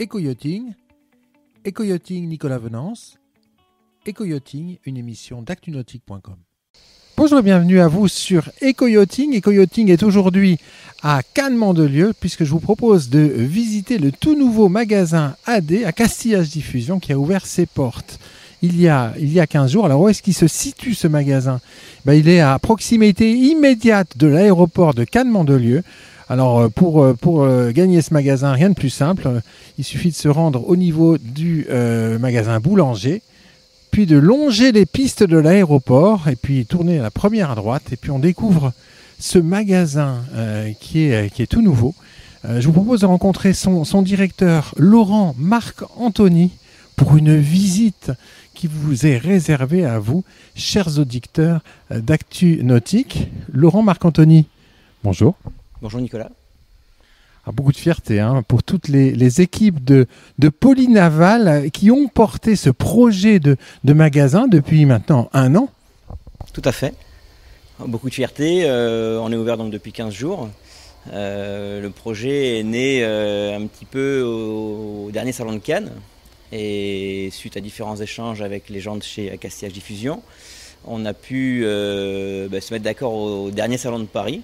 Éco-yachting, Éco-yachting Nicolas Venance, Éco-yachting, une émission d'actunautique.com. Bonjour et bienvenue à vous sur Éco-yachting. Éco-yachting est aujourd'hui à Cannes-Mandelieu puisque je vous propose de visiter le tout nouveau magasin AD à Castillage Diffusion qui a ouvert ses portes il y a, il y a 15 jours. Alors où est-ce qu'il se situe ce magasin? Ben, Il est à proximité immédiate de l'aéroport de Cannes-Mandelieu. Alors euh, pour, euh, euh, gagner ce magasin, rien de plus simple. Il suffit de se rendre au niveau du magasin Boulanger, puis de longer les pistes de l'aéroport, et puis tourner à la première à droite, et puis on découvre ce magasin qui, est, tout nouveau. je vous propose de rencontrer son, directeur Laurent Marc Anthony pour une visite qui vous est réservée à vous, chers auditeurs d'Actu Nautique. Laurent Marc-Anthony, bonjour. Bonjour Nicolas. Ah, beaucoup de fierté hein, pour toutes les, équipes de, de Polynaval qui ont porté ce projet de, magasin depuis maintenant un an. Tout à fait. Beaucoup de fierté. Euh, on est ouvert donc depuis 15 jours. Euh, le projet est né euh, un petit peu au, dernier salon de Cannes. Et suite à différents échanges avec les gens de chez Castillage Diffusion, on a pu bah, se mettre d'accord au dernier salon de Paris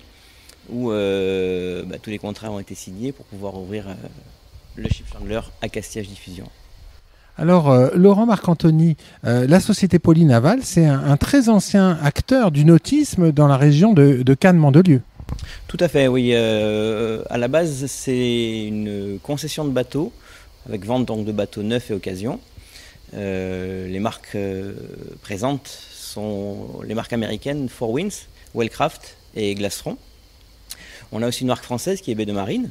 où euh, bah, tous les contrats ont été signés pour pouvoir ouvrir euh, le Chip Chandler à Castillage Diffusion. Alors, euh, Laurent Marc-Anthony, la société Polynaval, c'est un, très ancien acteur du nautisme dans la région de, Cannes-Mandelieu. Tout à fait, oui. à la base, c'est une concession de bateaux, avec vente donc de bateaux neufs et occasions. les marques présentes sont les marques américaines Four Winds, Wellcraft et Glastron. On a aussi une marque française qui est Baie de Marine.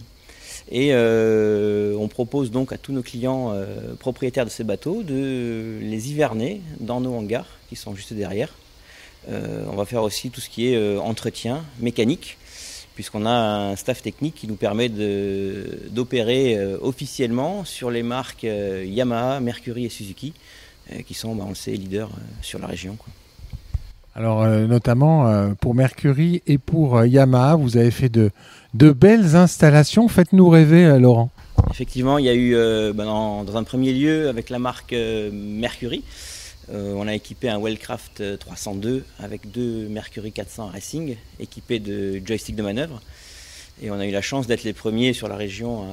Et euh, on propose donc à tous nos clients euh, propriétaires de ces bateaux de les hiverner dans nos hangars qui sont juste derrière. Euh, on va faire aussi tout ce qui est entretien mécanique, puisqu'on a un staff technique qui nous permet d'opérer officiellement sur les marques Yamaha, Mercury et Suzuki, qui sont, bah, on le sait, leaders sur la région. Alors, euh, notamment euh, pour Mercury et pour euh, Yamaha, vous avez fait de, belles installations. Faites-nous rêver, Laurent. Effectivement, il y a eu, bah, dans, un premier lieu, avec la marque Mercury, on a équipé un Wellcraft 302 avec deux Mercury 400 Racing équipés de joystick de manœuvre. Et on a eu la chance d'être les premiers sur la région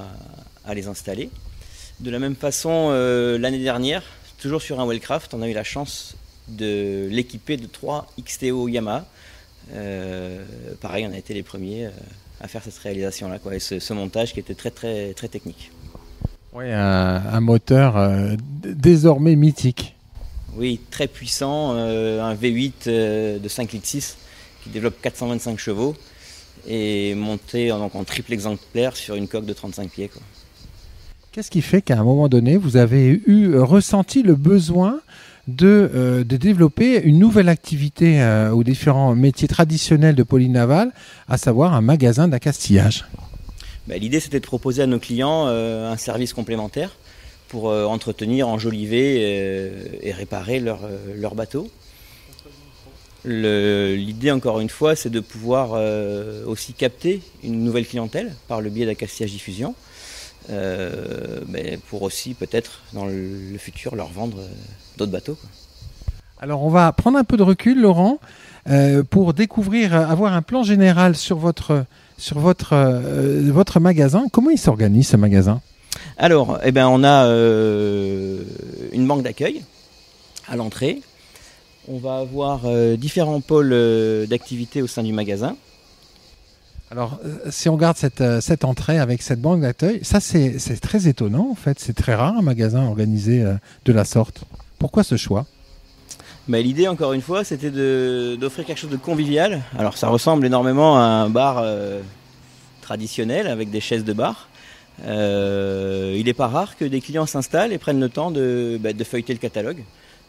à les installer. De la même façon, l'année dernière, toujours sur un Wellcraft, on a eu la chance de l'équiper de trois XTO Yamaha. Euh, pareil, on a été les premiers euh, à faire cette réalisation-là, quoi, et ce, montage qui était très très très technique. Oui, un, moteur euh, désormais mythique. Oui, très puissant, un V8 de 5 litres 6 qui développe 425 chevaux et monté en, en triple exemplaire sur une coque de 35 pieds. Qu'est-ce qui fait qu'à un moment donné, vous avez eu ressenti le besoin de, euh, de développer une nouvelle activité euh, aux différents métiers traditionnels de Polynaval, à savoir un magasin d'accastillage. Bah, l'idée, c'était de proposer à nos clients euh, un service complémentaire pour entretenir, enjoliver et réparer leur, leur bateau. L'idée, encore une fois, c'est de pouvoir aussi capter une nouvelle clientèle par le biais d'accastillage diffusion. Euh, mais pour aussi peut-être dans le futur leur vendre euh, d'autres bateaux. Alors on va prendre un peu de recul, Laurent, euh, pour découvrir, avoir un plan général sur votre, sur votre, votre magasin. Comment il s'organise ce magasin? Alors, eh ben, on a une banque d'accueil à l'entrée. On va avoir différents pôles d'activité au sein du magasin. Alors, euh, si on regarde euh, cette, entrée avec cette banque d'accueil, ça c'est très étonnant en fait. C'est très rare un magasin organisé euh, de la sorte. Pourquoi ce choix? Bah, L'idée, encore une fois, c'était d'offrir quelque chose de convivial. Alors, ça ressemble énormément à un bar traditionnel avec des chaises de bar. il n'est pas rare que des clients s'installent et prennent le temps de, bah, feuilleter le catalogue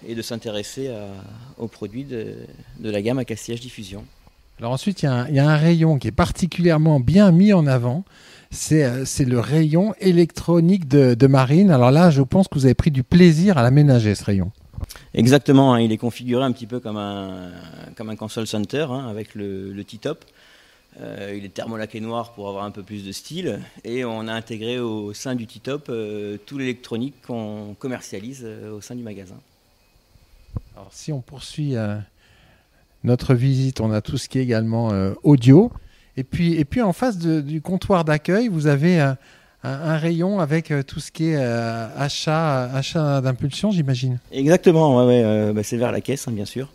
et de s'intéresser aux produits de, de la gamme à Castillage Diffusion. Alors ensuite, il y, a un rayon qui est particulièrement bien mis en avant. C'est euh, le rayon électronique de, Marine. Alors là, je pense que vous avez pris du plaisir à l'aménager, ce rayon. Exactement, hein. il est configuré un petit peu comme un, comme un console center hein, avec le, T-top. Euh, il est thermolaqué noir pour avoir un peu plus de style. Et on a intégré au sein du T-Top euh, tout l'électronique qu'on commercialise euh, au sein du magasin. Alors, si on poursuit notre visite, on a tout ce qui est également audio. Et puis, et puis en face du comptoir d'accueil, vous avez un, rayon avec tout ce qui est achat, achat d'impulsion, j'imagine. Exactement, bah, c'est vers la caisse, hein, bien sûr.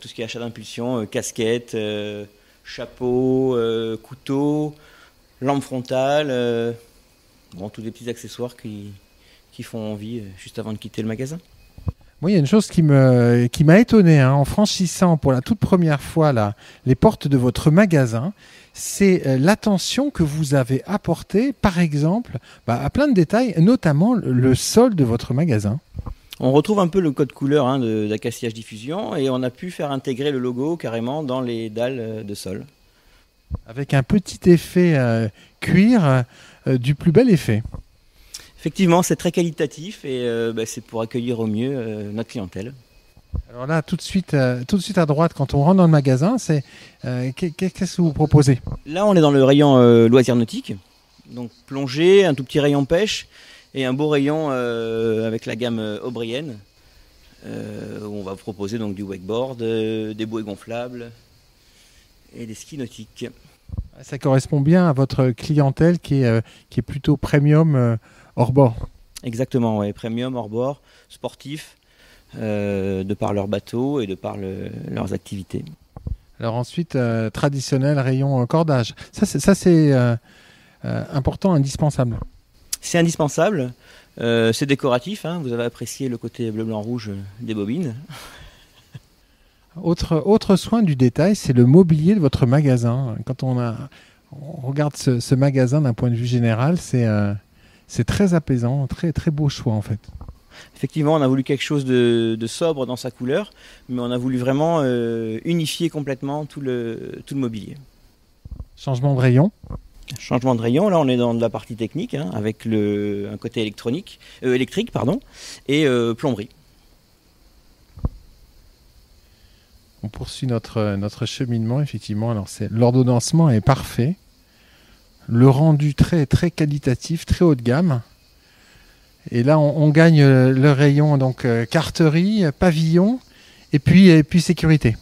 tout ce qui est achat d'impulsion, casquette chapeau, euh, couteau, lampe frontale, euh, bon, tous des petits accessoires qui, qui font envie euh, juste avant de quitter le magasin. Moi, il y a une chose qui m'a qui étonné hein, en franchissant pour la toute première fois là, les portes de votre magasin, c'est l'attention que vous avez apportée, par exemple, bah, à plein de détails, notamment le sol de votre magasin. On retrouve un peu le code couleur hein, d'Acaciage Diffusion et on a pu faire intégrer le logo carrément dans les dalles euh, de sol. Avec un petit effet euh, cuir euh, du plus bel effet. Effectivement, c'est très qualitatif et bah, c'est pour accueillir au mieux notre clientèle. Alors là, tout de suite, tout de suite à droite, quand on rentre dans le magasin, c'est qu'est-ce que vous proposez? Là, on est dans le rayon loisirs nautiques, donc plongée, un tout petit rayon pêche et un beau rayon euh, avec la gamme O'Brien, euh, où on va proposer donc du wakeboard, euh, des bouées gonflables et des skis nautiques. Ça correspond bien à votre clientèle qui est, qui est plutôt premium hors bord. Exactement, ouais, premium hors bord, sportif, de par leur bateau et de par leurs activités. Alors ensuite, traditionnel rayon cordage. Ça, c'est important, indispensable. C'est indispensable. Euh, c'est décoratif. Hein. Vous avez apprécié le côté bleu, blanc, rouge des bobines. Autre, autre soin du détail, c'est le mobilier de votre magasin. Quand on, a, on regarde ce, magasin d'un point de vue général, c'est euh, c'est très apaisant, très, très beau choix en fait. Effectivement, on a voulu quelque chose de, sobre dans sa couleur, mais on a voulu vraiment euh, unifier complètement tout le, tout le mobilier. Changement de rayon Changement de rayon, là on est dans la partie technique, hein, avec le, un côté électronique, euh, électrique pardon, et euh, plomberie. On poursuit notre, notre cheminement, effectivement. Alors l'ordonnancement est parfait. Le rendu très, très qualitatif, très haut de gamme. Et là, on, gagne le rayon donc euh, carterie, pavillon et puis, sécurité.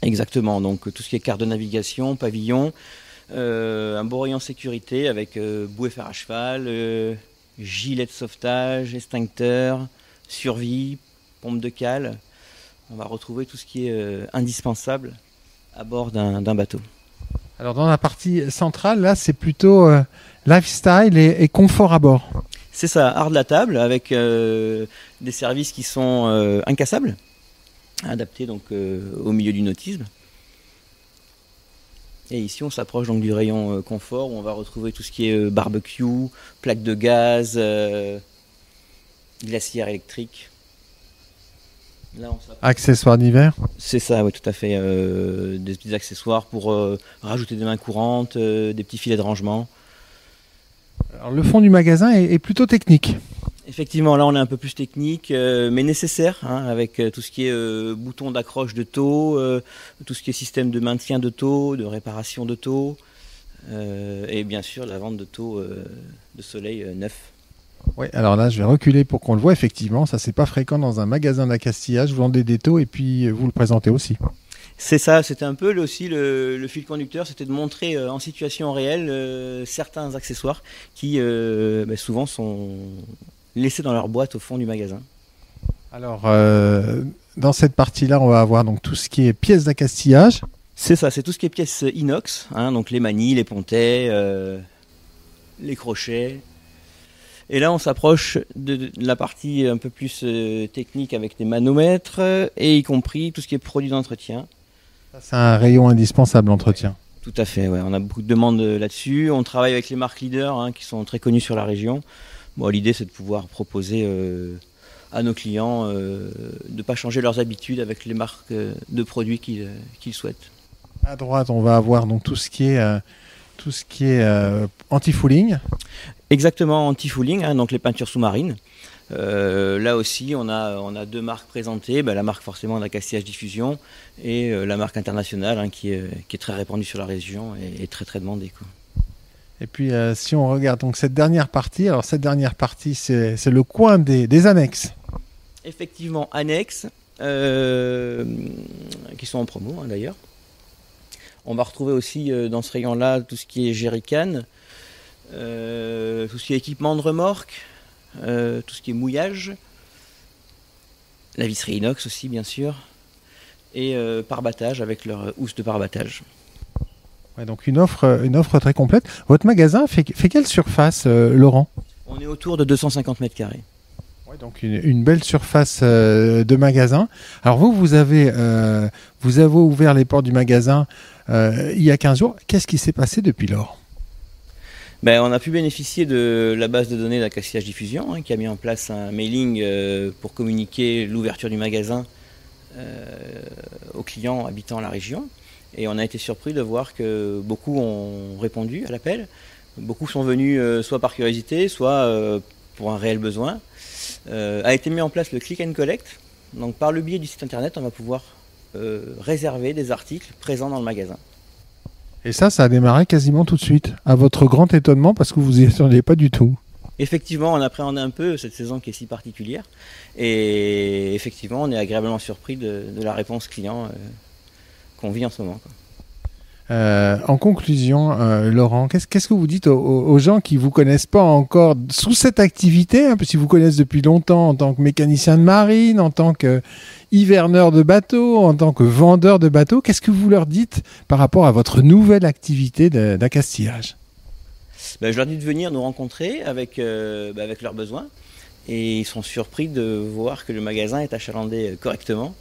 Exactement. Donc tout ce qui est carte de navigation, pavillon, euh, un beau rayon sécurité avec euh, bouée fer à cheval, gilet de sauvetage, extincteur, survie, pompe de cale. On va retrouver tout ce qui est indispensable à bord d'un bateau. Alors dans la partie centrale, là, c'est plutôt lifestyle et, confort à bord. C'est ça, art de la table avec des services qui sont incassables, adaptés donc au milieu du nautisme. Et ici, on s'approche donc du rayon euh, confort où on va retrouver tout ce qui est euh, barbecue, plaque de gaz, euh, glacière électrique. Accessoires d'hiver C'est ça, oui, tout à fait. des petits accessoires pour rajouter des mains courantes, des petits filets de rangement. Alors, le fond du magasin est plutôt technique. Effectivement, là on est un peu plus technique, euh, mais nécessaire, hein, avec euh, tout ce qui est euh, bouton d'accroche de taux, tout ce qui est système de maintien de taux, de réparation de taux, et bien sûr la vente de taux de soleil neuf. Oui, alors là je vais reculer pour qu'on le voit, effectivement, ça c'est pas fréquent dans un magasin d'accastillage, vous vendez des taux et puis vous le présentez aussi. C'est ça, c'était un peu aussi le, fil conducteur, c'était de montrer en situation réelle certains accessoires qui bah, souvent sont laissés dans leur boîte au fond du magasin. Alors, euh, dans cette partie-là, on va avoir donc tout ce qui est pièces d'accastillage. C'est ça, c'est tout ce qui est pièces inox, hein, donc les manilles, les pontets, euh, les crochets. Et là, on s'approche de, la partie un peu plus euh, technique avec des manomètres et y compris tout ce qui est produit d'entretien. C'est un rayon indispensable, l'entretien. Tout à fait, ouais. on a beaucoup de demandes là-dessus. On travaille avec les marques leaders hein, qui sont très connues sur la région. L'idée, c'est de pouvoir proposer euh, à nos clients euh, de ne pas changer leurs habitudes avec les marques euh, de produits qu'ils souhaitent. À droite, on va avoir donc tout ce qui est, tout est anti-fouling. Exactement, anti-fouling, hein, donc les peintures sous-marines. là aussi, on a, on a deux marques présentées, bah, la marque forcément de la Castillage Diffusion et la marque internationale hein, qui, est, qui, est, très répandue sur la région et, très très demandée. Et puis si on regarde donc cette dernière partie, alors cette dernière partie c'est le coin des, des annexes. Effectivement, annexes, euh, qui sont en promo hein, d'ailleurs. On va retrouver aussi euh, dans ce rayon-là tout ce qui est jerrycan, euh, tout ce qui est équipement de remorque, tout ce qui est mouillage, la visserie inox aussi bien sûr, et parbattage avec leur housse de parbattage. donc une offre, une offre très complète. Votre magasin fait, fait quelle surface, Laurent? On est autour de 250 mètres carrés donc une, belle surface euh, de magasin. Alors vous, vous avez, euh, vous avez ouvert les portes du magasin euh, il y a 15 jours. Qu'est-ce qui s'est passé depuis lors? Ben, on a pu bénéficier de la base de données d'Acaciage Diffusion, hein, qui a mis en place un mailing pour communiquer l'ouverture du magasin aux clients habitant la région. Et on a été surpris de voir que beaucoup ont répondu à l'appel. Beaucoup sont venus soit par curiosité, soit pour un réel besoin. Euh, a été mis en place le click and collect. Donc par le biais du site internet, on va pouvoir euh, réserver des articles présents dans le magasin. Et ça, ça a démarré quasiment tout de suite, à votre grand étonnement, parce que vous n'y attendiez pas du tout. Effectivement, on appréhende un peu cette saison qui est si particulière. Et effectivement, on est agréablement surpris de, la réponse client euh, qu'on vit en ce moment. Euh, en conclusion, euh, Laurent, qu'est-ce, que vous dites aux, gens qui vous connaissent pas encore sous cette activité, hein, si vous connaissent depuis longtemps en tant que mécanicien de marine, en tant que hiverneur de bateau, en tant que vendeur de bateaux, qu'est-ce que vous leur dites par rapport à votre nouvelle activité d'accastillage? Ben, Je leur dis de venir nous rencontrer avec, euh, ben, avec leurs besoins. Et ils sont surpris de voir que le magasin est achalandé correctement.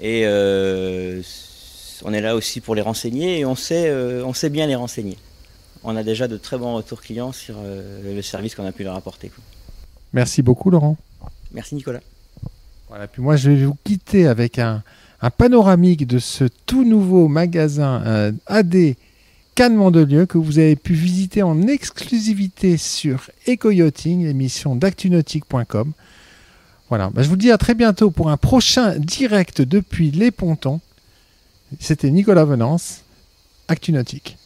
Et on est là aussi pour les renseigner et on sait, euh, on sait bien les renseigner. On a déjà de très bons retours clients sur euh, le service qu'on a pu leur apporter. Merci beaucoup Laurent. Merci Nicolas. Voilà, puis moi je vais vous quitter avec un, panoramique de ce tout nouveau magasin euh, AD Cannes Mandelieu que vous avez pu visiter en exclusivité sur EcoYachting, l'émission d'actunautique.com. Voilà, bah, je vous dis à très bientôt pour un prochain direct depuis les pontons. C'était Nicolas Venance, ActuNautique.